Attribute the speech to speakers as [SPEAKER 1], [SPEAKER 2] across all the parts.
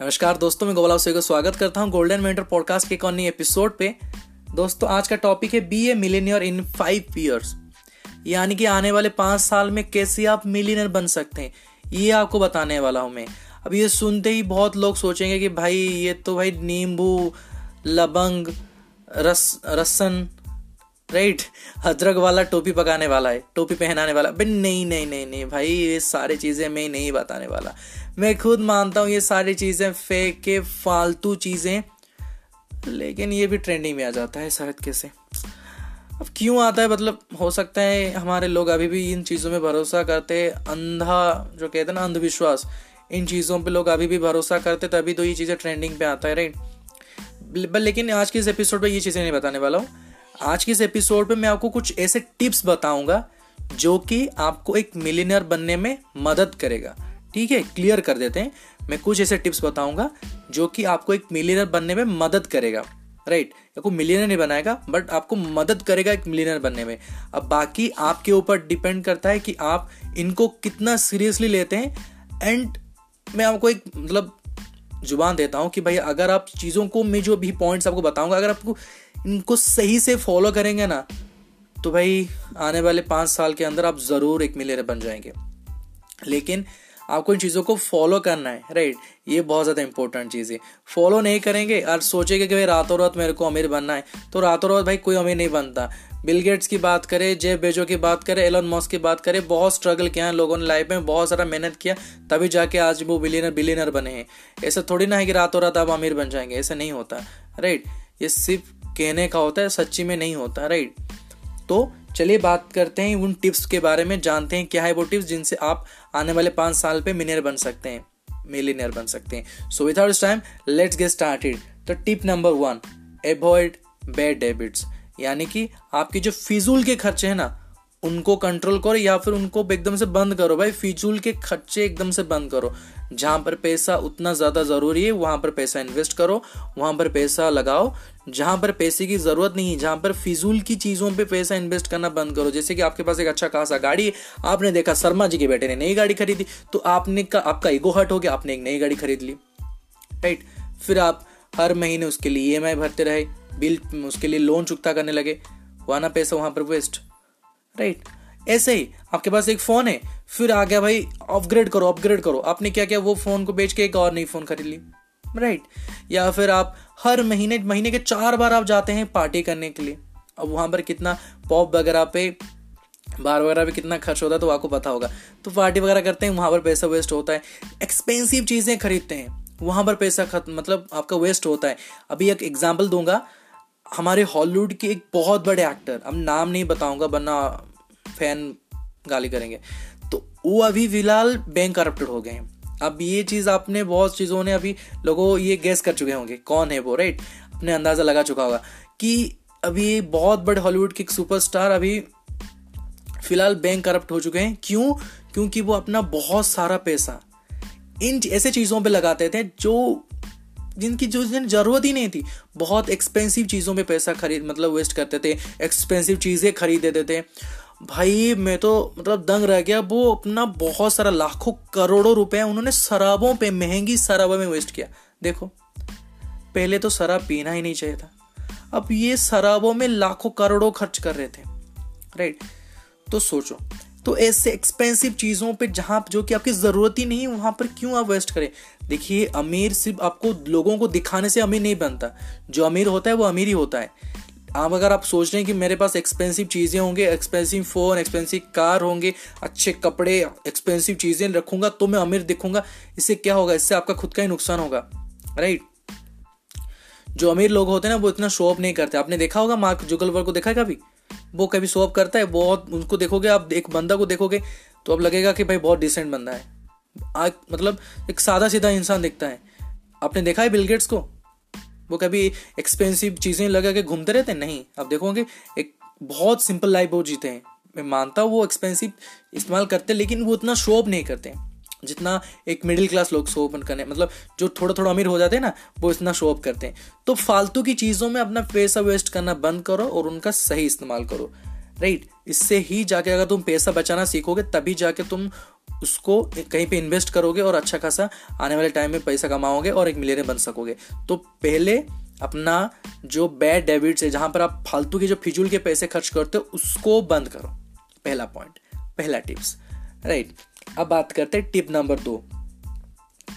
[SPEAKER 1] नमस्कार दोस्तों, मैं गोपाल को स्वागत करता हूँ गोल्डन मेंटर पॉडकास्ट के कौन एपिसोड पे। दोस्तों, आज का टॉपिक है be a millionaire in five years यानी कि आने वाले पाँच साल में कैसे आप मिलीनियर बन सकते हैं, ये आपको बताने वाला हूँ मैं। अब ये सुनते ही बहुत लोग सोचेंगे कि भाई, ये तो भाई नींबू, लबंग, रस, रसन राइट अदरक वाला टोपी पकाने वाला है, टोपी पहनाने वाला। बट नहीं नहीं नहीं नहीं, भाई, ये सारी चीज़ें मैं नहीं बताने वाला। मैं खुद मानता हूँ ये सारी चीज़ें फेक के फालतू चीज़ें, लेकिन ये भी ट्रेंडिंग में आ जाता है शायद कैसे अब क्यों आता है? मतलब हो सकता है हमारे लोग अभी भी इन चीज़ों में भरोसा करते, अंधा, जो कहते हैं ना, अंधविश्वास, इन चीज़ों पे लोग अभी भी भरोसा करते, तभी तो ये चीज़ें ट्रेंडिंग पे आता है राइट लेकिन आज के इस एपिसोड में ये चीज़ें नहीं बताने वाला हूँ। आज के इस एपिसोड में मैं आपको कुछ ऐसे टिप्स बताऊँगा जो कि आपको एक मिलीनियर बनने में मदद करेगा। ठीक है? क्लियर कर देते हैं। मैं कुछ ऐसे टिप्स बताऊँगा जो कि आपको एक मिलीनियर बनने में मदद करेगा। राइट आपको मिलीनियर नहीं बनाएगा बट आपको मदद करेगा एक मिलीनियर बनने में। अब बाकी आपके ऊपर डिपेंड करता है कि आप इनको कितना सीरियसली लेते हैं। एंड मैं आपको एक मतलब ज़ुबान देता हूँ कि भाई अगर आप चीज़ों को, मैं जो भी पॉइंट्स आपको बताऊँगा, अगर आपको इनको सही से फॉलो करेंगे ना तो भाई आने वाले पाँच साल के अंदर आप ज़रूर एक मिलियनर बन जाएँगे। लेकिन आपको इन चीज़ों को फॉलो करना है राइट ये बहुत ज़्यादा इंपॉर्टेंट चीज़ है। फॉलो नहीं करेंगे और सोचेंगे कि भाई रातों रात मेरे को अमीर बनना है तो रातों रात भाई कोई अमीर नहीं बनता। बिल गेट्स की बात करें जे बेजो की बात करें एलन मॉस की बात करें, बहुत स्ट्रगल किया है लोगों ने लाइफ में, बहुत सारा मेहनत किया, तभी जाके आज वो बिलियनर बिलियनर बने हैं। ऐसा थोड़ी ना है कि रातों रात आप अमीर बन जाएँगे, ऐसा नहीं होता राइट ये सिर्फ़ कहने का होता है, सच्ची में नहीं होता राइट तो चलिए बात करते हैं उन टिप्स के बारे में, जानते हैं क्या है वो टिप्स जिनसे आप आने वाले पाँच साल पे मिनियर बन सकते हैं मिलीनियर बन सकते हैं। So without time let's get started तो tip number one avoid bad debits यानी कि आपके जो फिजूल के खर्चे हैं ना उनको कंट्रोल करो या फिर उनको एकदम से बंद करो। भाई फिजूल के खर्चे एकदम से बंद करो। जहाँ पर पैसा उतना ज़्यादा ज़रूरी है, वहाँ पर पैसा इन्वेस्ट करो, वहाँ पर पैसा लगाओ। जहाँ पर पैसे की ज़रूरत नहीं है, जहाँ पर फिजूल की चीज़ों पे पैसा इन्वेस्ट करना बंद करो। जैसे कि आपके पास एक अच्छा खासा गाड़ी है, आपने देखा शर्मा जी के बेटे ने नई गाड़ी खरीदी तो आपने का, आपका ईगो हट हो गया, आपने एक नई गाड़ी खरीद ली। राइट फिर आप हर महीने उसके लिए ईएमआई भरते रहे, बिल उसके लिए लोन चुकता करने लगे हुआ ना पैसा वहाँ पर वेस्ट राइट? ऐसे ही, आपके पास एक फ़ोन है, फिर आ गया भाई अपग्रेड करो अपग्रेड करो। आपने क्या किया, वो फ़ोन को बेच के एक और नई फ़ोन खरीद ली। राइट? या फिर आप हर महीने महीने के चार बार आप जाते हैं पार्टी करने के लिए। अब वहाँ पर कितना पॉप वगैरह पे बार वगैरह पे कितना खर्च होता है तो आपको पता होगा। तो पार्टी वगैरह करते हैं, वहाँ पर पैसा वेस्ट होता है। एक्सपेंसिव चीज़ें खरीदते हैं, वहाँ पर पैसा खत्म मतलब आपका वेस्ट होता है। अभी एक एग्ज़ाम्पल दूँगा हमारे हॉलीवुड के एक बहुत बड़े एक्टर, अब नाम नहीं बताऊँगा, वरना फ़ैन गाली करेंगे। तो वो अभी फ़िलहाल बैंक करप्टेड हो गए हैं। अब ये चीज़ आपने, बहुत चीज़ों ने अभी लोगों ये गैस कर चुके होंगे, कौन है वो राइट अपने अंदाज़ा लगा चुका होगा कि अभी बहुत बड़े हॉलीवुड के एक सुपरस्टार अभी फ़िलहाल बैंक करप्ट हो चुके हैं। क्यों? क्योंकि वो अपना बहुत सारा पैसा इन ऐसे चीज़ों पे लगाते थे जो जिनकी जो ज़रूरत ही नहीं थी, बहुत एक्सपेंसिव चीज़ों पे पैसा खरीद मतलब वेस्ट करते थे एक्सपेंसिव चीज़ें खरीद देते थे। भाई, मैं तो मतलब दंग रह गया। वो अपना बहुत सारा लाखों करोड़ों रुपए उन्होंने शराबों पे, महँगी शराबों में वेस्ट किया। देखो, पहले तो शराब पीना ही नहीं चाहिए था। अब ये शराबों में लाखों करोड़ों खर्च कर रहे थे। राइट तो सोचो तो ऐसे एक्सपेंसिव चीज़ों पे जहाँ जो कि आपकी ज़रूरत ही नहीं वहाँ पर क्यों आप वेस्ट करें? देखिए, अमीर सिर्फ़ आपको लोगों को दिखाने से अमीर नहीं बनता। जो अमीर होता है, वो अमीर ही होता है। आप अगर आप सोच रहे हैं कि मेरे पास एक्सपेंसिव चीज़ें होंगे एक्सपेंसिव फ़ोन एक्सपेंसिव कार होंगे, अच्छे कपड़े एक्सपेंसिव चीज़ें रखूँगा तो मैं अमीर दिखूँगा। इससे क्या होगा? इससे आपका खुद का ही नुकसान होगा। राइट जो अमीर लोग होते हैं ना, वो इतना शो ऑफ़ नहीं करते। आपने देखा होगा, मार्क जुगलवर को देखा है कभी? वो कभी शो ऑफ़ करता है, बहुत उनको देखोगे, आप एक बंदा को देखोगे तो अब लगेगा कि भाई बहुत डिसेंट बंदा है। आज मतलब एक सादा सीधा इंसान दिखता है। आपने देखा है बिलगेट्स को? वो कभी एक्सपेंसिव चीज़ें लगा के घूमते रहते हैं? नहीं। आप देखोगे एक बहुत सिंपल लाइफ वो जीते हैं। मैं मानता हूँ वो एक्सपेंसिव इस्तेमाल करते लेकिन वो उतना शोप नहीं करते जितना एक मिडिल क्लास लोग शो ओपन करने मतलब जो थोड़ा थोड़ा अमीर हो जाते हैं ना, वो इतना शो अप करते हैं। तो फालतू की चीज़ों में अपना पैसा वेस्ट करना बंद करो और उनका सही इस्तेमाल करो। राइट इससे ही जाके अगर तुम पैसा बचाना सीखोगे, तभी जाके तुम उसको कहीं पे इन्वेस्ट करोगे और अच्छा खासा आने वाले टाइम में पैसा कमाओगे और एक मिलियनर बन सकोगे। तो पहले अपना जो बैड डेबिट्स है, जहाँ पर आप फालतू के जो फिजूल के पैसे खर्च करते हो, उसको बंद करो। पहला पॉइंट पहला टिप्स राइट अब बात करते हैं टिप नंबर दो।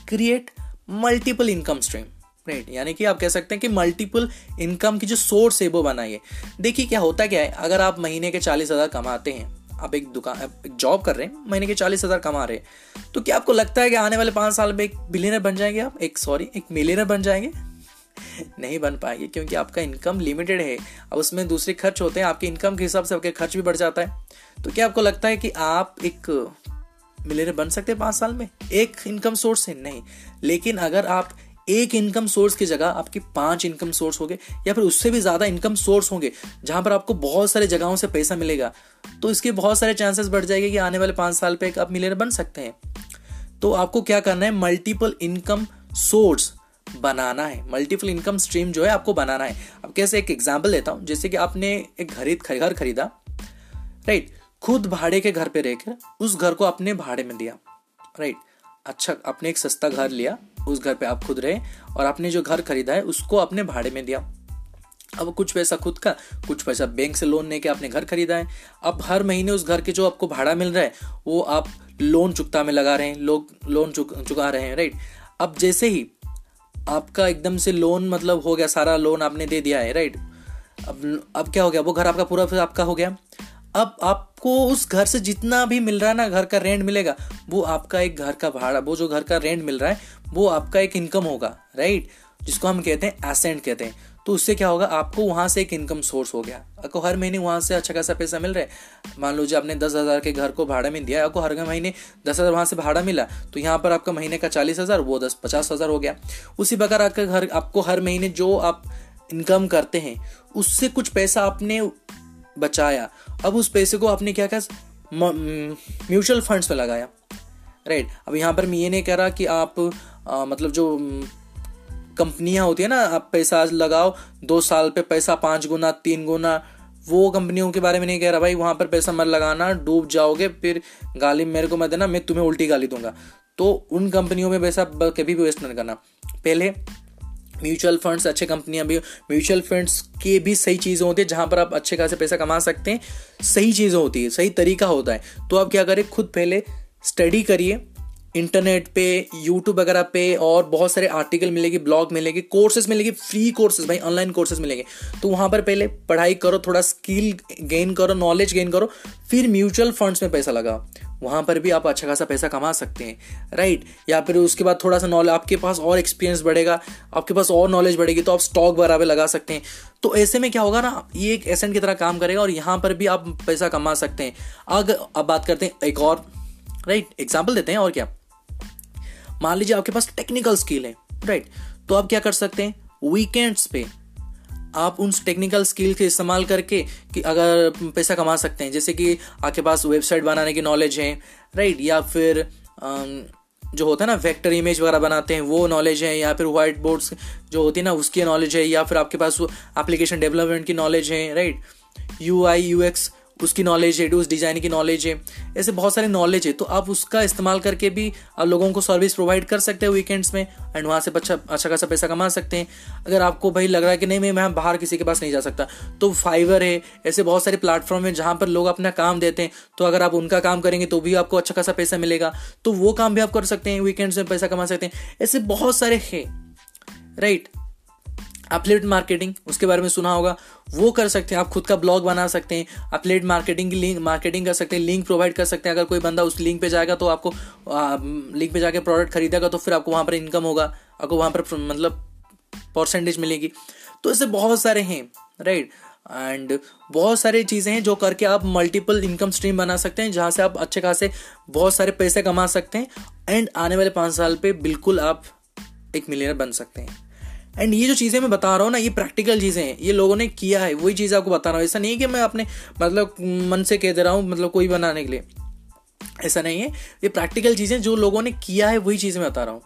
[SPEAKER 1] Create multiple income stream right यानी कि आप कह सकते हैं कि मल्टीपल इनकम की जो सोर्स है वो बनाइए। देखिए क्या होता क्या है, अगर आप महीने के चालीस हज़ार कमाते हैं, आप एक दुकान एक जॉब कर रहे हैं, महीने के चालीस हज़ार कमा रहे हैं तो क्या आपको लगता है कि आने वाले पाँच साल में एक बिलियनर बन जाएँगे आप? एक सॉरी एक मिलियनर बन जाएँगे? नहीं बन पाएँगे, क्योंकि आपका इनकम लिमिटेड है। अब उसमें दूसरे खर्च होते हैं, आपके इनकम के हिसाब से आपके खर्च भी बढ़ जाता है। तो क्या आपको लगता है कि आप एक मिलियनर बन सकते हैं पाँच साल में? एक इनकम सोर्स से नहीं। लेकिन अगर आप एक इनकम सोर्स की जगह आपकी पाँच इनकम सोर्स होंगे, या फिर उससे भी ज़्यादा इनकम सोर्स होंगे, जहाँ पर आपको बहुत सारे जगहों से पैसा मिलेगा तो इसके बहुत सारे चांसेस बढ़ जाएँगे कि आने वाले पाँच साल पे आप मिलियनर बन सकते हैं। तो आपको क्या करना है? मल्टीपल इनकम सोर्स बनाना है। मल्टीपल इनकम स्ट्रीम जो है, आपको बनाना है। अब कैसे एक एग्ज़ाम्पल लेता हूँ। जैसे कि आपने एक खरीद घर खरीदा राइट खुद भाड़े के घर पे रहकर उस घर को अपने भाड़े में दिया। राइट अच्छा आपने एक सस्ता घर लिया उस घर पे आप खुद रहे और आपने जो घर खरीदा है उसको अपने भाड़े में दिया। अब कुछ पैसा खुद का कुछ पैसा बैंक से लोन लेके आपने घर खरीदा है। अब हर महीने उस घर के जो आपको भाड़ा मिल रहा है वो आप लोन चुकता में लगा रहे हैं लोग लोन चुक, चुका रहे हैं राइट अब जैसे ही आपका एकदम से लोन मतलब हो गया सारा लोन आपने दे दिया है राइट अब अब क्या हो गया? वो घर आपका पूरा फिर आपका हो गया। अब आपको उस घर से जितना भी मिल रहा है ना, घर का रेंट मिलेगा, वो आपका एक घर का भाड़ा, वो जो घर का रेंट मिल रहा है, वो आपका एक इनकम होगा राइट जिसको हम कहते हैं एसेंट कहते हैं। तो उससे क्या होगा, आपको वहाँ से एक इनकम सोर्स हो गया। आपको हर महीने वहाँ से अच्छा खासा पैसा मिल रहा है। मान लीजिए आपने दस हज़ार के घर को भाड़ा में दिया आपको हर महीने दस हज़ार वहाँ से भाड़ा मिला तो यहाँ पर आपका महीने का चालीस हज़ार, वो दस पचास हज़ार हो गया। उसी प्रकार आपका घर, आपको हर महीने जो आप इनकम करते हैं, उससे कुछ पैसा आपने बचाया। अब उस पैसे को आपने क्या कहा? म्यूचुअल फंड्स में लगाया। राइट अब यहाँ पर मैं ये नहीं कह रहा कि आप आ, मतलब जो कंपनियाँ होती है ना आप पैसा लगाओ दो साल पे पैसा पाँच गुना तीन गुना वो कंपनियों के बारे में नहीं कह रहा भाई वहाँ पर पैसा मत लगाना डूब जाओगे फिर गाली मेरे को मत देना मैं तुम्हें उल्टी गाली दूँगा। तो उन कंपनियों में पैसा कभी भी वेस्ट नहीं करना। पहले म्यूचुअल फंड्स, अच्छे कंपनियाँ भी, म्यूचुअल फंड्स के भी सही चीज़ें होती है, जहाँ पर आप अच्छे खासे पैसा कमा सकते हैं, सही चीज़ें होती है, सही तरीका होता है। तो आप क्या करें, खुद पहले स्टडी करिए इंटरनेट पे यूट्यूब वगैरह पे और बहुत सारे आर्टिकल मिलेगी ब्लॉग मिलेगी कोर्सेज मिलेगी फ्री कोर्सेज भाई ऑनलाइन कोर्सेज मिलेंगे। तो वहाँ पर पहले पढ़ाई करो, थोड़ा स्किल गेन करो नॉलेज गेन करो, फिर म्यूचुअल फंड्स में पैसा लगाओ। वहाँ पर भी आप अच्छा खासा पैसा कमा सकते हैं राइट या फिर उसके बाद थोड़ा सा नॉलेज आपके पास और एक्सपीरियंस बढ़ेगा, आपके पास और नॉलेज बढ़ेगी तो आप स्टॉक बराबर लगा सकते हैं। तो ऐसे में क्या होगा ना, ये एक एसेंट की तरह काम करेगा और यहाँ पर भी आप पैसा कमा सकते हैं। अगर अब बात करते हैं एक और राइट एग्ज़ाम्पल देते हैं और क्या? मान लीजिए आपके पास टेक्निकल स्किल है राइट तो आप क्या कर सकते हैं? वीकेंड्स पे आप उन टेक्निकल स्किल के इस्तेमाल करके कि अगर पैसा कमा सकते हैं, जैसे कि आपके पास वेबसाइट बनाने की नॉलेज है राइट या फिर जो होता है ना वेक्टर इमेज वगैरह बनाते हैं, वो नॉलेज है, या फिर व्हाइट बोर्ड्स जो होती है ना, उसकी नॉलेज है, या फिर आपके पास एप्लीकेशन डेवलपमेंट की नॉलेज है right U I U X उसकी नॉलेज है, उस डिज़ाइन की नॉलेज है, ऐसे बहुत सारे नॉलेज है। तो आप उसका इस्तेमाल करके भी आप लोगों को सर्विस प्रोवाइड कर सकते हैं वीकेंड्स में एंड वहाँ से अच्छा अच्छा खासा पैसा कमा सकते हैं। अगर आपको भाई लग रहा है कि नहीं, मैं मैं बाहर किसी के पास नहीं जा सकता। तो फाइवर है, ऐसे बहुत सारे प्लेटफॉर्म है जहाँ पर लोग अपना काम देते हैं। तो अगर आप उनका काम करेंगे तो भी आपको अच्छा खासा पैसा मिलेगा। तो वो काम भी आप कर सकते हैं वीकेंड्स में पैसा कमा सकते हैं। ऐसे बहुत सारे है राइट अपलेट मार्केटिंग उसके बारे में सुना होगा। वो कर सकते हैं आप खुद का ब्लॉग बना सकते हैं अपलेट मार्केटिंग की लिंक मार्केटिंग कर सकते हैं लिंक प्रोवाइड कर सकते हैं। अगर कोई बंदा उस लिंक पे जाएगा तो आपको आ, लिंक पे जाके प्रोडक्ट खरीदेगा तो फिर आपको वहाँ पर इनकम होगा आपको वहाँ पर मतलब परसेंटेज मिलेगी। तो ऐसे बहुत सारे हैं राइट एंड बहुत सारी चीज़ें हैं जो करके आप मल्टीपल इनकम स्ट्रीम बना सकते हैं जहाँ से आप अच्छे खासे बहुत सारे पैसे कमा सकते हैं। एंड आने वाले पाँच साल पे बिल्कुल आप एक मिलियनर बन सकते हैं। एंड ये जो चीज़ें मैं बता रहा हूँ ना, ये प्रैक्टिकल चीज़ें हैं। ये लोगों ने किया है, वही चीज़ आपको बता रहा हूँ। ऐसा नहीं है कि मैं अपने मतलब मन से कह दे रहा हूँ मतलब कोई बनाने के लिए। ऐसा नहीं है। ये प्रैक्टिकल चीज़ें जो लोगों ने किया है, वही चीज़ मैं बता रहा हूँ।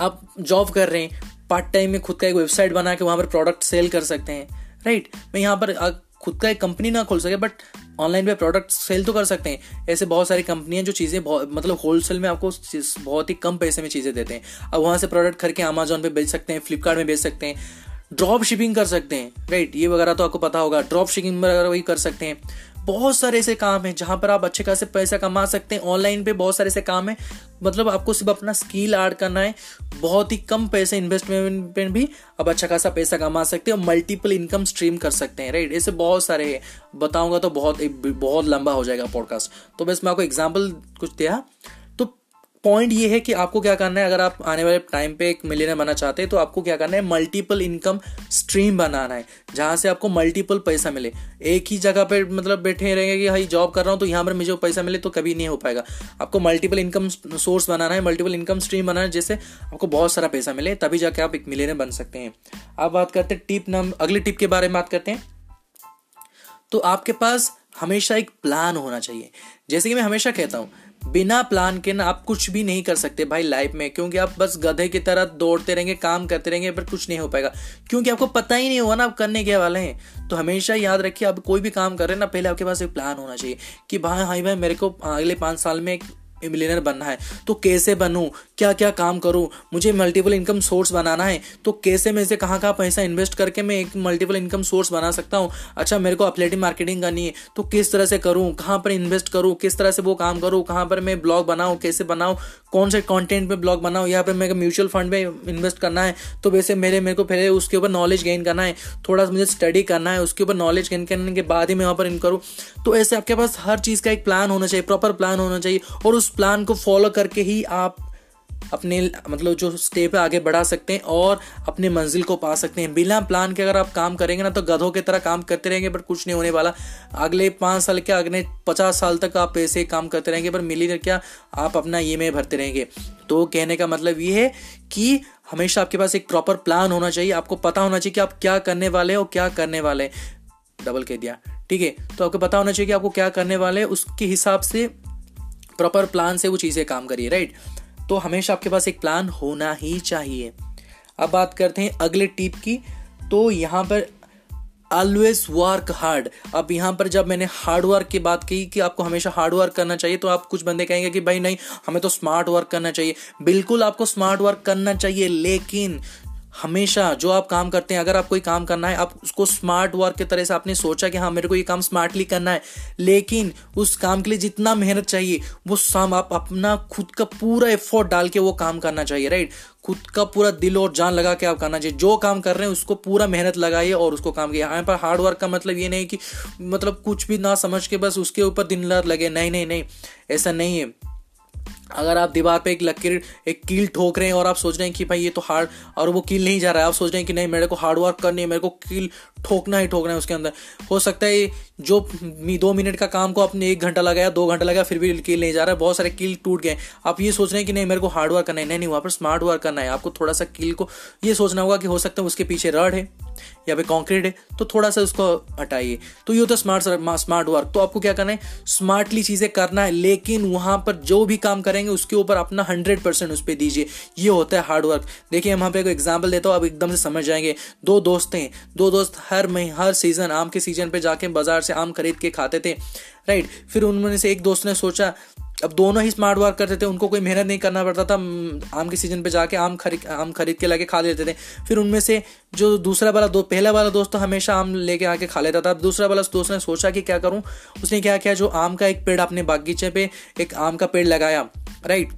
[SPEAKER 1] आप जॉब कर रहे हैं पार्ट टाइम में खुद का एक वेबसाइट बना के वहाँ पर प्रोडक्ट सेल कर सकते हैं राइट मैं यहाँ पर खुद का एक कंपनी ना खोल सके बट ऑनलाइन पे प्रोडक्ट सेल तो कर सकते हैं। ऐसे बहुत सारी कंपनियाँ जो चीज़ें मतलब होलसेल में आपको बहुत ही कम पैसे में चीज़ें देते हैं। अब वहाँ से प्रोडक्ट करके अमेजोन पे बेच सकते हैं फ्लिपकार्ट में बेच सकते हैं। ड्रॉप शिपिंग कर सकते हैं राइट ये वगैरह तो आपको पता होगा। ड्रॉप शिपिंग वगैरह वही कर सकते हैं। बहुत सारे ऐसे काम हैं जहाँ पर आप अच्छे खासे पैसा कमा सकते हैं। ऑनलाइन पे बहुत सारे ऐसे काम है। मतलब आपको सिर्फ़ अपना स्किल ऐड करना है। बहुत ही कम पैसे इन्वेस्टमेंट पे भी आप अच्छा खासा पैसा कमा सकते हैं और मल्टीपल इनकम स्ट्रीम कर सकते हैं राइट ऐसे बहुत सारे हैं। बताऊँगा तो बहुत बहुत लंबा हो जाएगा पॉडकास्ट तो बस मैं आपको एग्ज़ाम्पल कुछ दिया। पॉइंट ये है कि आपको क्या करना है, अगर आप आने वाले टाइम पे एक मिलियनर बनना चाहते हैं तो आपको क्या करना है मल्टीपल इनकम स्ट्रीम बनाना है, जहाँ से आपको मल्टीपल पैसा मिले। एक ही जगह पे मतलब बैठे रहेंगे कि भाई जॉब कर रहा हूँ तो यहाँ पर मुझे पैसा मिले तो कभी नहीं हो पाएगा। आपको मल्टीपल इनकम सोर्स बनाना है मल्टीपल इनकम स्ट्रीम बनाना है, जिससे आपको बहुत सारा पैसा मिले, तभी जाके आप एक मिलियनर बन सकते हैं। आप बात करते हैं टिप नंबर अगले टिप के बारे में बात करते हैं। तो आपके पास हमेशा एक प्लान होना चाहिए। जैसे कि मैं हमेशा कहता हूँ बिना प्लान के ना आप कुछ भी नहीं कर सकते भाई लाइफ में, क्योंकि आप बस गधे की तरह दौड़ते रहेंगे, काम करते रहेंगे पर कुछ नहीं हो पाएगा। क्योंकि आपको पता ही नहीं हुआ ना आप करने के वाले हैं। तो हमेशा याद रखिए, आप कोई भी काम कर रहे हैं ना, पहले आपके पास एक प्लान होना चाहिए कि भाई हाई भाई, मेरे को अगले पाँच साल में मिलीनियर बनना है। तो कैसे बनूं? क्या क्या काम करूँ? मुझे मल्टीपल इनकम सोर्स बनाना है। तो कैसे मैं से कहाँ कहाँ पैसा इन्वेस्ट करके मैं एक मल्टीपल इनकम सोर्स बना सकता हूँ? अच्छा मेरे को अपलेटिंग मार्केटिंग करनी है। तो किस तरह से करूँ? कहाँ पर इन्वेस्ट करूँ? किस तरह से वो काम करूँ? कहाँ पर मैं ब्लॉग बनाऊँ? कैसे बनाऊँ? कौन से कॉन्टेंट पे ब्लॉग बनाऊँ? यहाँ पर मेरे म्यूचुअल फंड में इन्वेस्ट करना है। तो वैसे मेरे मेरे को पहले उसके ऊपर नॉलेज गेन करना है। थोड़ा सा मुझे स्टडी करना है। उसके ऊपर नॉलेज गेन करने के बाद ही मैं वहाँ पर इन करूँ। तो ऐसे आपके पास हर चीज़ का एक प्लान होना चाहिए। प्रॉपर प्लान होना चाहिए। और उस प्लान को फॉलो करके ही आप अपने मतलब जो स्टेप आगे बढ़ा सकते हैं और अपने मंजिल को पा सकते हैं। बिना प्लान के अगर आप काम करेंगे ना तो गधों की तरह काम करते रहेंगे, पर कुछ नहीं होने वाला। अगले पाँच साल के अगले पचास साल तक आप ऐसे काम करते रहेंगे, पर मिली क्या, आप अपना ई भरते रहेंगे। तो कहने का मतलब ये है कि हमेशा आपके पास एक प्रॉपर प्लान होना चाहिए। आपको पता होना चाहिए कि आप क्या करने वाले हैं और क्या करने वाले। डबल कह दिया। ठीक है? तो आपको पता होना चाहिए कि आपको क्या करने वाले हैं उसके हिसाब से प्रॉपर प्लान से वो चीज़ें काम करिए राइट तो हमेशा आपके पास एक प्लान होना ही चाहिए। अब बात करते हैं अगले टिप की। तो यहाँ पर ऑलवेज वर्क हार्ड अब यहाँ पर जब मैंने हार्ड वर्क की बात की कि आपको हमेशा हार्ड वर्क करना चाहिए तो आप कुछ बंदे कहेंगे कि भाई नहीं, हमें तो स्मार्ट वर्क करना चाहिए। बिल्कुल आपको स्मार्ट वर्क करना चाहिए, लेकिन हमेशा जो आप काम करते हैं, अगर आप कोई काम करना है, आप उसको स्मार्ट वर्क की तरह से आपने सोचा कि हाँ मेरे को ये काम स्मार्टली करना है, लेकिन उस काम के लिए जितना मेहनत चाहिए, वो शाम आप अपना खुद का पूरा एफर्ट डाल के वो काम करना चाहिए राइट खुद का पूरा दिल और जान लगा के आप करना चाहिए। जो काम कर रहे हैं, उसको पूरा मेहनत लगाइए और उसको काम किए यहाँ पर हार्ड वर्क का मतलब ये नहीं कि मतलब कुछ भी ना समझ के बस उसके ऊपर दिन रात लगे। नहीं नहीं नहीं, ऐसा नहीं है। अगर आप दीवार पे एक लकीर, एक कील ठोक रहे हैं और आप सोच रहे हैं कि भाई ये तो हार्ड, और वो कील नहीं जा रहा है, आप सोच रहे हैं कि नहीं, मेरे को हार्ड वर्क करनी है, मेरे को कील ठोकना ही ठोकना है उसके अंदर। हो सकता है जो दो मिनट का काम को आपने एक घंटा लगाया, दो घंटा लगाया, फिर भी कील नहीं जा रहा है, बहुत सारे कील टूट गए आप ये सोच रहे हैं कि नहीं, मेरे को हार्ड वर्क करना है, नहीं नहीं, वहाँ पर स्मार्ट वर्क करना है, आपको थोड़ा सा कील को ये सोचना होगा कि हो सकता है उसके पीछे रड है, या फिर कॉन्क्रीट है तो थोड़ा सा उसको हटाइए। तो ये होता है स्मार्ट स्मार्ट वर्क तो आपको क्या करना है? स्मार्टली चीज़ें करना है, लेकिन वहाँ पर जो भी काम करेंगे, उसके ऊपर अपना हंड्रेड परसेंट उस पर दीजिए। ये होता है हार्ड वर्क देखिए वहाँ पे एक एग्ज़ाम्पल देता हूँ, आप एकदम से समझ जाएँगे। दो दोस्त हैं, दो दोस्त हर महीने हर सीज़न आम के सीज़न पे जाके बाज़ार से आम खरीद के खाते थे राइट फिर उनमें से एक दोस्त ने सोचा, अब दोनों ही स्मार्ट वर्क करते थे, उनको कोई मेहनत नहीं करना पड़ता था आम के सीज़न पे जाके आम खरीद आम खरीद के लाके खा लेते थे। फिर उनमें से जो दूसरा वाला दो, पहला वाला दोस्त तो हमेशा आम लेके आके खा लेता था। अब दूसरा वाला दोस्त ने सोचा कि क्या करूँ, उसने क्या किया, जो आम का एक पेड़ अपने बागीचे पे एक आम का पेड़ लगाया। राइट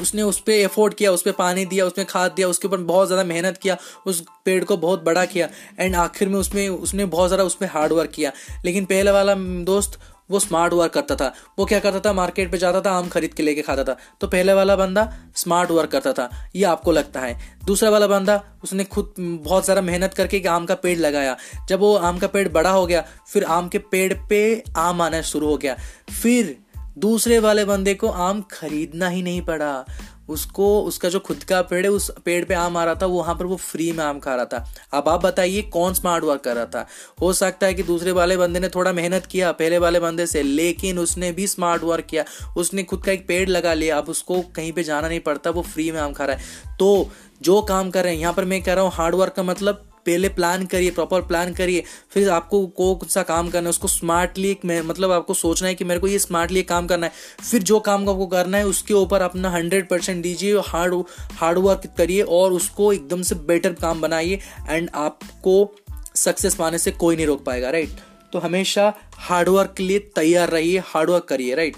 [SPEAKER 1] उसने उस पर एफोर्ड किया, उस पर पानी दिया उसमें खाद दिया, उसके ऊपर बहुत ज़्यादा मेहनत किया, उस पेड़ को बहुत बड़ा किया एंड आखिर में उसमें, उसने बहुत ज़्यादा उस पर हार्ड वर्क किया। लेकिन पहले वाला दोस्त वो स्मार्ट वर्क करता था। वो क्या करता था? मार्केट पे जाता था, आम खरीद के लेके खाता था। तो पहले वाला बंदा स्मार्ट वर्क करता था। ये आपको लगता है। दूसरा वाला बंदा उसने खुद बहुत ज़्यादा मेहनत करके एक आम का पेड़ लगाया। जब वो आम का पेड़ बड़ा हो गया, फिर आम के पेड़ पे आम आना शुरू हो गया। फिर दूसरे वाले बंदे को आम खरीदना ही नहीं पड़ा। उसको, उसका जो खुद का पेड़ है, उस पेड़ पे आम आ रहा था, वो वहाँ पर वो फ्री में आम खा रहा था। अब आप बताइए, कौन स्मार्ट वर्क कर रहा था? हो सकता है कि दूसरे वाले बंदे ने थोड़ा मेहनत किया, पहले वाले बंदे से, लेकिन उसने भी स्मार्ट वर्क किया। उसने खुद का एक पेड़ लगा लिया, अब उसको कहीं पे जाना नहीं पड़ता, वो फ्री में आम खा रहा है। तो जो काम कर रहे हैं, यहाँ पर मैं कह रहा हूँ हार्ड वर्क का मतलब पहले प्लान करिए प्रॉपर प्लान करिए, फिर आपको को कौन सा काम करना है, उसको स्मार्टली मतलब आपको सोचना है कि मेरे को ये स्मार्टली काम करना है। फिर जो काम आपको करना है, उसके ऊपर अपना हंड्रेड परसेंट दीजिए हार्ड हार्ड वर्क करिए और उसको एकदम से बेटर काम बनाइए एंड आपको सक्सेस पाने से कोई नहीं रोक पाएगा राइट तो हमेशा हार्डवर्क के लिए तैयार रहिए हार्डवर्क करिए राइट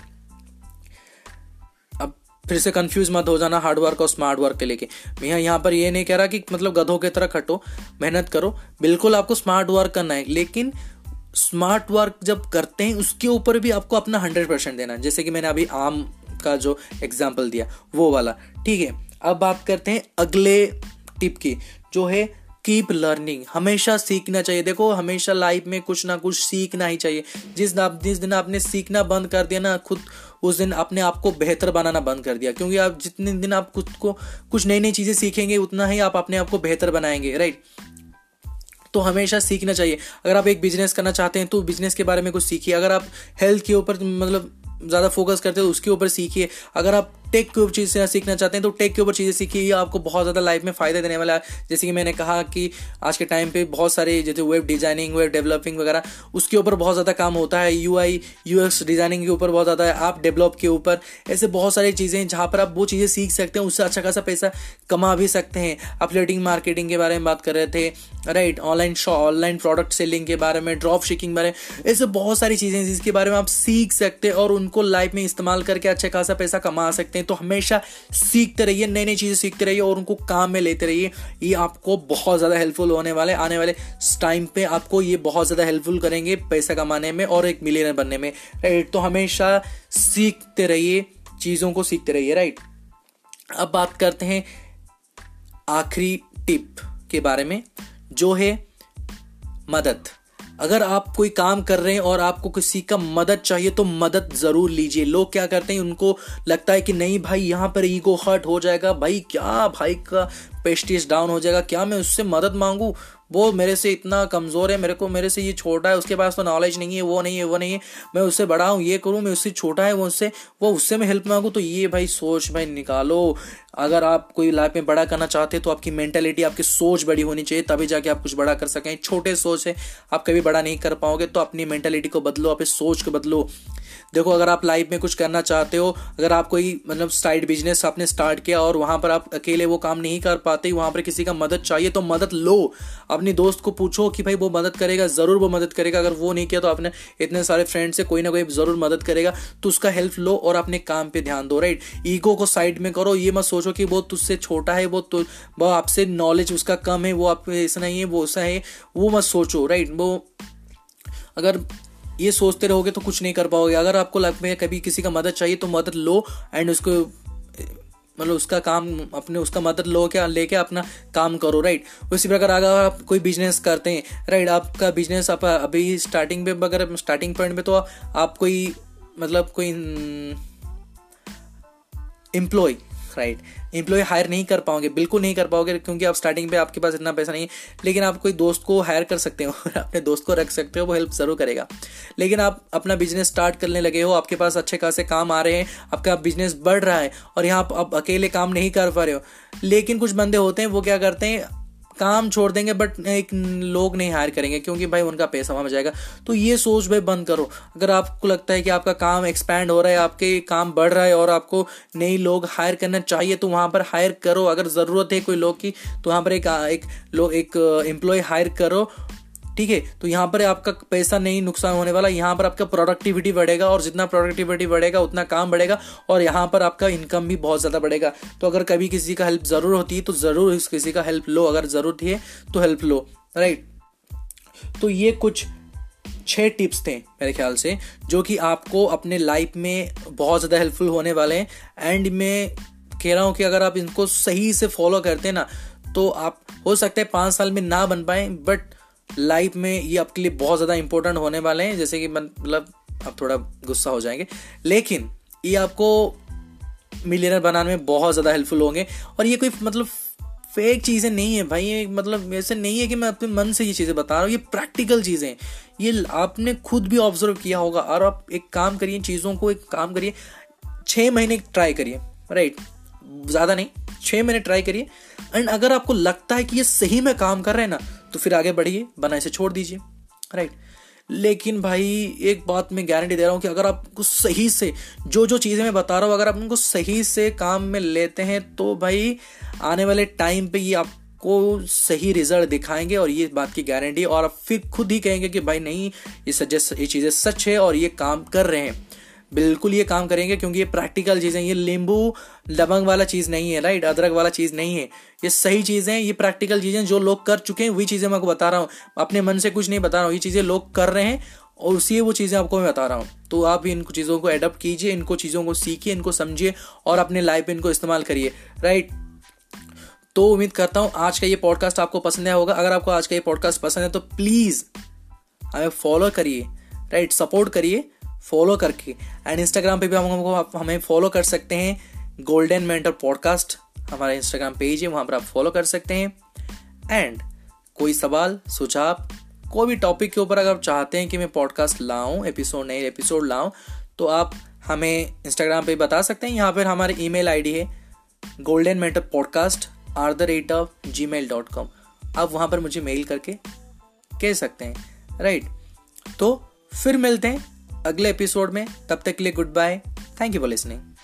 [SPEAKER 1] फिर से कंफ्यूज मत हो जाना हार्ड वर्क और स्मार्ट वर्क के लेके। मैं यहाँ पर ये नहीं कह रहा कि मतलब गधों की तरह खटो मेहनत करो। बिल्कुल आपको स्मार्ट वर्क करना है, लेकिन स्मार्ट वर्क जब करते हैं, उसके ऊपर भी आपको अपना हंड्रेड परसेंट देना है। जैसे कि मैंने अभी आम का जो एग्ज़ाम्पल दिया, वो वाला। ठीक है, अब बात करते हैं अगले टिप की, जो है कीप लर्निंग हमेशा सीखना चाहिए। देखो, हमेशा लाइफ में कुछ ना कुछ सीखना ही चाहिए। जिस दिन जिस दिन आपने सीखना बंद कर दिया ना, खुद उस दिन अपने आप को बेहतर बनाना बंद कर दिया। क्योंकि आप जितने दिन आप खुद को कुछ नई नई चीज़ें सीखेंगे, उतना ही आप अपने आप को बेहतर बनाएँगे राइट तो हमेशा सीखना चाहिए। अगर आप एक बिज़नेस करना चाहते हैं तो बिज़नेस के बारे में कुछ सीखिए। अगर आप हेल्थ के ऊपर मतलब ज़्यादा फोकस करते हैं तो उसके ऊपर सीखिए। अगर आप टेक के ऊपर चीज़ें सीखना चाहते हैं तो टेक के ऊपर चीज़ें सीखिए ये आपको बहुत ज़्यादा लाइफ में फ़ायदा देने वाला है। जैसे कि मैंने कहा कि आज के टाइम पे बहुत सारे जैसे वेब डिज़ाइनिंग वेब डेवलपिंग वगैरह, उसके ऊपर बहुत ज़्यादा काम होता है। यू आई डिज़ाइनिंग के ऊपर बहुत ज़्यादा है आप डेवलप के ऊपर। ऐसे बहुत सारी चीज़ें हैं जहाँ पर आप वो चीज़ें सीख सकते हैं, उससे अच्छा खासा पैसा कमा भी सकते हैं। अपलेटिंग मार्केटिंग के बारे में बात कर रहे थे right online online product selling के बारे में ड्रॉप शिकिंग बारे में, ऐसे बहुत सारी चीज़ें जिसके बारे में आप सीख सकते हैं और उनको लाइफ में इस्तेमाल करके अच्छा खासा पैसा कमा सकते हैं। तो हमेशा सीखते रहिए नई नई चीज़ें सीखते रहिए और उनको काम में लेते रहिए। ये आपको बहुत ज़्यादा हेल्पफुल होने वाले आने वाले टाइम पे आपको ये बहुत ज़्यादा हेल्पफुल करेंगे पैसा कमाने में और एक मिलियनर बनने में। राइट तो हमेशा सीखते रहिए, चीज़ों को सीखते रहिए राइट अब बात करते हैं आखिरी टिप के बारे में, जो है मदद। अगर आप कोई काम कर रहे हैं और आपको किसी का मदद चाहिए तो मदद ज़रूर लीजिए। लोग क्या करते हैं, उनको लगता है कि नहीं भाई, यहाँ पर ईगो हर्ट हो जाएगा। भाई, क्या भाई का पेस्टिस डाउन हो जाएगा? क्या मैं उससे मदद मांगू? वो मेरे से इतना कमज़ोर है, मेरे को, मेरे से ये छोटा है, उसके पास तो नॉलेज नहीं है, वो नहीं है, वो नहीं है। मैं उससे बड़ा हूँ, ये करूँ, मैं उससे छोटा है, वो उससे वो उससे मैं हेल्प मांगू तो ये भाई सोच भाई निकालो। अगर आप कोई लाइफ में बड़ा करना चाहते हैं तो आपकी मेंटेलिटी आपकी सोच बड़ी होनी चाहिए, तभी जाके आप कुछ बड़ा कर सकें। छोटे सोच है, आप कभी बड़ा नहीं कर पाओगे तो अपनी मेंटेलिटी को बदलो, अपनी सोच को बदलो। देखो, अगर आप लाइफ में कुछ करना चाहते हो, अगर आप कोई मतलब साइड बिज़नेस आपने स्टार्ट किया और वहाँ पर आप अकेले वो काम नहीं कर पाते, वहाँ पर किसी का मदद चाहिए तो मदद लो। अपनी दोस्त को पूछो कि भाई, वो मदद करेगा, ज़रूर वो मदद करेगा। अगर वो नहीं किया तो आपने इतने सारे फ्रेंड से कोई ना कोई ज़रूर मदद करेगा। तो उसका हेल्प लो और अपने काम पर ध्यान दो राइट ईगो को साइड में करो, ये मत सोचो कि वो तुझसे छोटा है, वो तो वो आपसे नॉलेज उसका कम है, वो आप ऐसा नहीं है वो ऐसा है वो मत सोचो राइट वो, अगर ये सोचते रहोगे तो कुछ नहीं कर पाओगे। अगर आपको लाइफ में कभी किसी का मदद चाहिए तो मदद लो एंड उसको मतलब उसका काम, अपने उसका मदद लो क्या, लेके अपना काम करो राइट उसी प्रकार अगर आप कोई बिज़नेस करते हैं राइट आपका बिज़नेस आप अभी स्टार्टिंग पे, अगर स्टार्टिंग पॉइंट पे तो आप कोई मतलब कोई एम्प्लॉय राइट इंप्लॉय हायर नहीं कर पाओगे, बिल्कुल नहीं कर पाओगे, क्योंकि आप स्टार्टिंग पे आपके पास इतना पैसा नहीं है। लेकिन आप कोई दोस्त को हायर कर सकते हो अपने दोस्त को रख सकते हो, वो हेल्प ज़रूर करेगा। लेकिन आप अपना बिज़नेस स्टार्ट करने लगे हो, आपके पास अच्छे खासे काम आ रहे हैं, आपका बिज़नेस बढ़ रहा है, और यहाँ आप अकेले काम नहीं कर पा रहे हो। लेकिन कुछ बंदे होते हैं, वो क्या करते हैं काम छोड़ देंगे बट एक लोग नहीं हायर करेंगे, क्योंकि भाई उनका पैसा वहाँ जाएगा। तो ये सोच भाई बंद करो। अगर आपको लगता है कि आपका काम एक्सपैंड हो रहा है, आपके काम बढ़ रहा है और आपको नई लोग हायर करना चाहिए तो वहाँ पर हायर करो। अगर ज़रूरत है कोई लोग की तो वहाँ पर एक एक लोग एक एम्प्लॉय हायर करो। ठीक है? तो यहाँ पर आपका पैसा नहीं नुकसान होने वाला, यहाँ पर आपका प्रोडक्टिविटी बढ़ेगा और जितना प्रोडक्टिविटी बढ़ेगा, उतना काम बढ़ेगा और यहाँ पर आपका इनकम भी बहुत ज़्यादा बढ़ेगा। तो अगर कभी किसी का हेल्प ज़रूर होती है तो ज़रूर किसी का हेल्प लो। अगर ज़रूरत है तो हेल्प लो राइट तो ये कुछ छः टिप्स थे मेरे ख्याल से, जो कि आपको अपने लाइफ में बहुत ज़्यादा हेल्पफुल होने वाले हैं। एंड मैं कह रहा हूँ कि अगर आप इनको सही से फॉलो करते हैं ना तो आप हो सकता है पाँच साल में ना बन पाए बट लाइफ में ये आपके लिए बहुत ज़्यादा इंपॉर्टेंट होने वाले हैं, जैसे कि मतलब आप थोड़ा गुस्सा हो जाएँगे। लेकिन ये आपको मिलियनर बनाने में बहुत ज़्यादा हेल्पफुल होंगे। और ये कोई मतलब फेक चीज़ें नहीं है भाई, ये मतलब ऐसे नहीं है कि मैं अपने मन से ये चीज़ें बता रहा हूँ, ये प्रैक्टिकल चीज़ें हैं। ये आपने खुद भी ऑब्ज़र्व किया होगा। और आप एक काम करिए, चीज़ों को एक काम करिए छः महीने ट्राई करिए राइट ज़्यादा नहीं छः महीने ट्राई करिए। एंड अगर आपको लगता है कि ये सही में काम कर रहे हैं ना तो फिर आगे बढ़िए, बना इसे छोड़ दीजिए राइट लेकिन भाई, एक बात मैं गारंटी दे रहा हूँ कि अगर आप आपको सही से जो जो चीज़ें मैं बता रहा हूँ, अगर आप उनको सही से काम में लेते हैं तो भाई, आने वाले टाइम पे ये आपको सही रिज़ल्ट दिखाएँगे और ये बात की गारंटी और आप फिर खुद ही कहेंगे कि भाई, नहीं, ये सजेस्ट ये चीज़ें सच है और ये काम कर रहे हैं। बिल्कुल ये काम करेंगे क्योंकि ये प्रैक्टिकल चीज़ें ये नींबू लवंग वाला चीज़ नहीं है राइट अदरक वाला चीज़ नहीं है। ये सही चीज़ें ये प्रैक्टिकल चीज़ें जो लोग कर चुके हैं, वही चीज़ें मैं आपको बता रहा हूँ। अपने मन से कुछ नहीं बता रहा हूँ, ये चीज़ें लोग कर रहे हैं और उसी वो चीज़ें आपको मैं बता रहा हूँ। तो आप इन चीज़ों को एडप्ट कीजिए, इनको चीज़ों को सीखिए, इनको समझिए और अपने लाइफ में इनको इस्तेमाल करिए राइट तो उम्मीद करता हूँ आज का ये पॉडकास्ट आपको पसंद आया होगा। अगर आपको आज का ये पॉडकास्ट पसंद है तो प्लीज़ हमें फॉलो करिए राइट सपोर्ट करिए। फॉलो करके। एंड इंस्टाग्राम पे भी हम हमको आप हमें फॉलो कर सकते हैं। गोल्डन मेंटर पॉडकास्ट हमारा इंस्टाग्राम पेज है, वहाँ पर आप फॉलो कर सकते हैं। एंड कोई सवाल, सुझाव, कोई भी टॉपिक के ऊपर अगर आप चाहते हैं कि मैं पॉडकास्ट लाऊं एपिसोड नए एपिसोड लाऊं तो आप हमें इंस्टाग्राम पे बता सकते हैं। यहाँ पर हमारी ईमेल आईडी है golden mentor podcast at the rate of gmail dot com आप वहाँ पर मुझे मेल करके कह सकते हैं राइट तो फिर मिलते हैं। अगले एपिसोड में तब तक के लिए goodbye thank you for listening